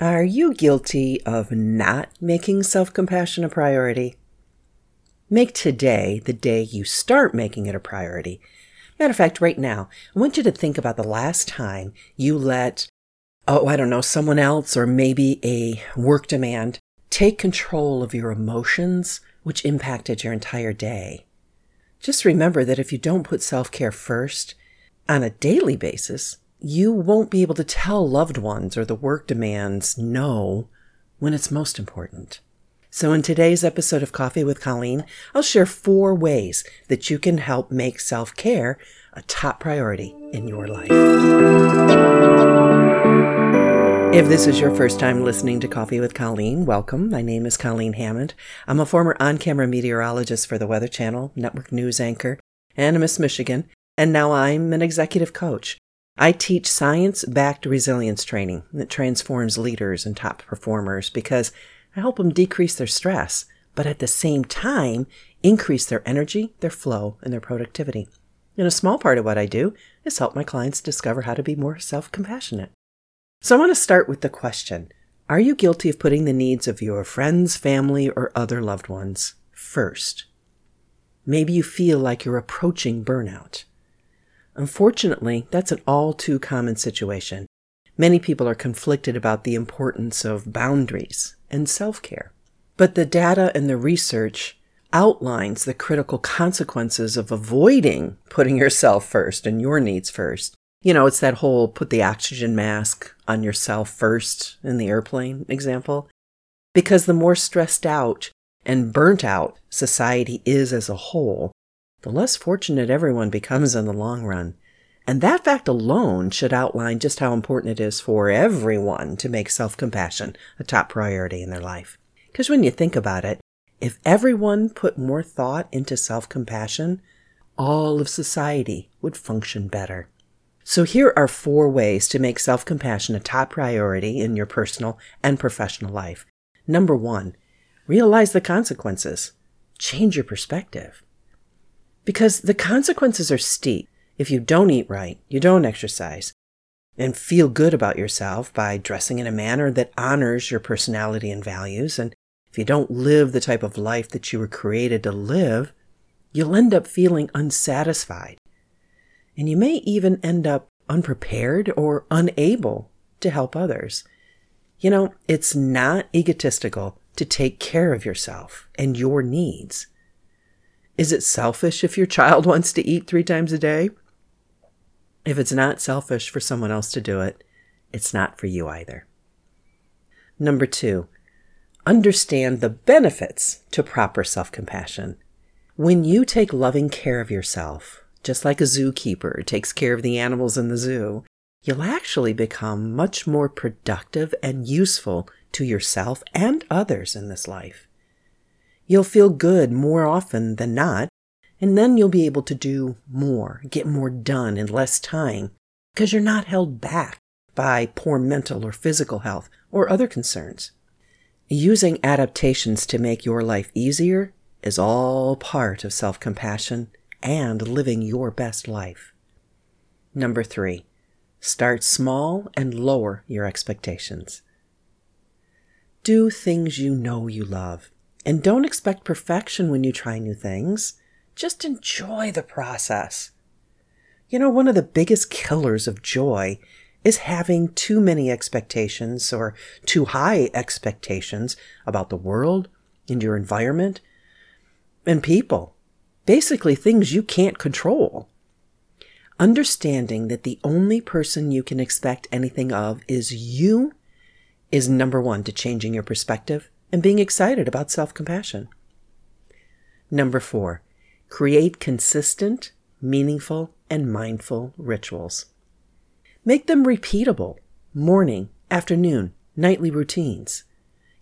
Are you guilty of not making self compassion a priority? Make today the day you start making it a priority. Matter of fact, right now, I want you to think about the last time you let, oh, I don't know, someone else or maybe a work demand take control of your emotions, which impacted your entire day. Just remember that if you don't put self care first on a daily basis, you won't be able to tell loved ones or the work demands no when it's most important. So, in today's episode of Coffee with Colleen, I'll share four ways that you can help make self care a top priority in your life. If this is your first time listening to Coffee with Colleen, welcome. My name is Colleen Hammond. I'm a former on camera meteorologist for the Weather Channel, network news anchor, and a Miss Michigan, and now I'm an executive coach. I teach science backed resilience training that transforms leaders and top performers because I help them decrease their stress, but at the same time, increase their energy, their flow, and their productivity. And a small part of what I do is help my clients discover how to be more self compassionate. So I want to start with the question Are you guilty of putting the needs of your friends, family, or other loved ones first? Maybe you feel like you're approaching burnout. Unfortunately, that's an all too common situation. Many people are conflicted about the importance of boundaries and self care. But the data and the research outlines the critical consequences of avoiding putting yourself first and your needs first. You know, it's that whole put the oxygen mask on yourself first in the airplane example. Because the more stressed out and burnt out society is as a whole, the less fortunate everyone becomes in the long run. And that fact alone should outline just how important it is for everyone to make self compassion a top priority in their life. Because when you think about it, if everyone put more thought into self compassion, all of society would function better. So here are four ways to make self compassion a top priority in your personal and professional life. Number one, realize the consequences. Change your perspective. Because the consequences are steep. If you don't eat right, you don't exercise, and feel good about yourself by dressing in a manner that honors your personality and values, and if you don't live the type of life that you were created to live, you'll end up feeling unsatisfied. And you may even end up unprepared or unable to help others. You know, it's not egotistical to take care of yourself and your needs. Is it selfish if your child wants to eat three times a day? If it's not selfish for someone else to do it, it's not for you either. Number two, understand the benefits to proper self compassion. When you take loving care of yourself, just like a zookeeper takes care of the animals in the zoo, you'll actually become much more productive and useful to yourself and others in this life. You'll feel good more often than not, and then you'll be able to do more, get more done in less time, because you're not held back by poor mental or physical health or other concerns. Using adaptations to make your life easier is all part of self compassion and living your best life. Number three, start small and lower your expectations. Do things you know you love. And don't expect perfection when you try new things. Just enjoy the process. You know, one of the biggest killers of joy is having too many expectations or too high expectations about the world and your environment and people. Basically, things you can't control. Understanding that the only person you can expect anything of is you is number one to changing your perspective and being excited about self compassion. Number four, create consistent, meaningful, and mindful rituals. Make them repeatable morning, afternoon, nightly routines.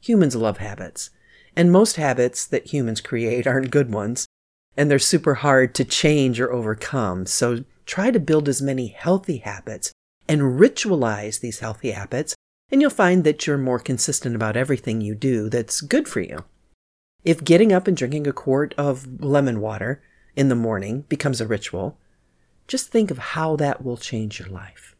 Humans love habits, and most habits that humans create aren't good ones, and they're super hard to change or overcome. So try to build as many healthy habits and ritualize these healthy habits and you'll find that you're more consistent about everything you do that's good for you. If getting up and drinking a quart of lemon water in the morning becomes a ritual, just think of how that will change your life.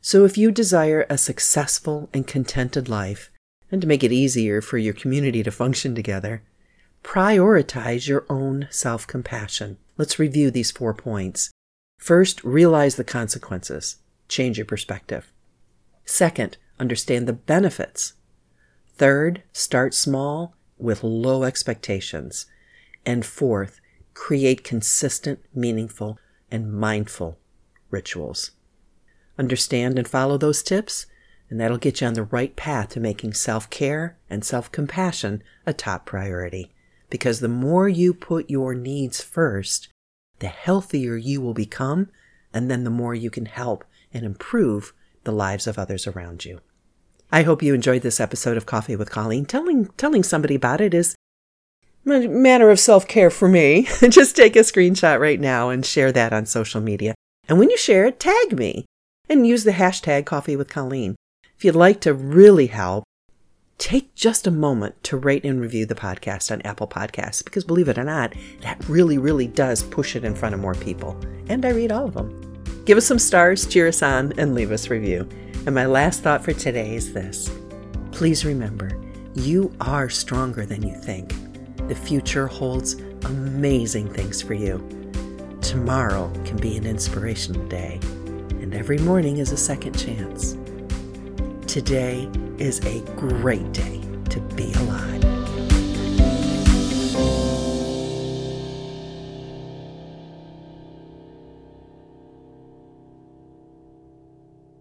So if you desire a successful and contented life, and to make it easier for your community to function together, prioritize your own self compassion. Let's review these four points. First, realize the consequences. Change your perspective. Second, understand the benefits. Third, start small with low expectations. And fourth, create consistent, meaningful, and mindful rituals. Understand and follow those tips, and that'll get you on the right path to making self care and self compassion a top priority. Because the more you put your needs first, the healthier you will become, and then the more you can help and improve the lives of others around you. I hope you enjoyed this episode of Coffee with Colleen. Telling telling somebody about it is a matter of self-care for me. Just take a screenshot right now and share that on social media. And when you share it, tag me and use the hashtag Coffee with Colleen. If you'd like to really help, take just a moment to rate and review the podcast on Apple Podcasts because believe it or not, that really, really does push it in front of more people. And I read all of them. Give us some stars, cheer us on, and leave us review. And my last thought for today is this. Please remember, you are stronger than you think. The future holds amazing things for you. Tomorrow can be an inspirational day and every morning is a second chance. Today is a great day.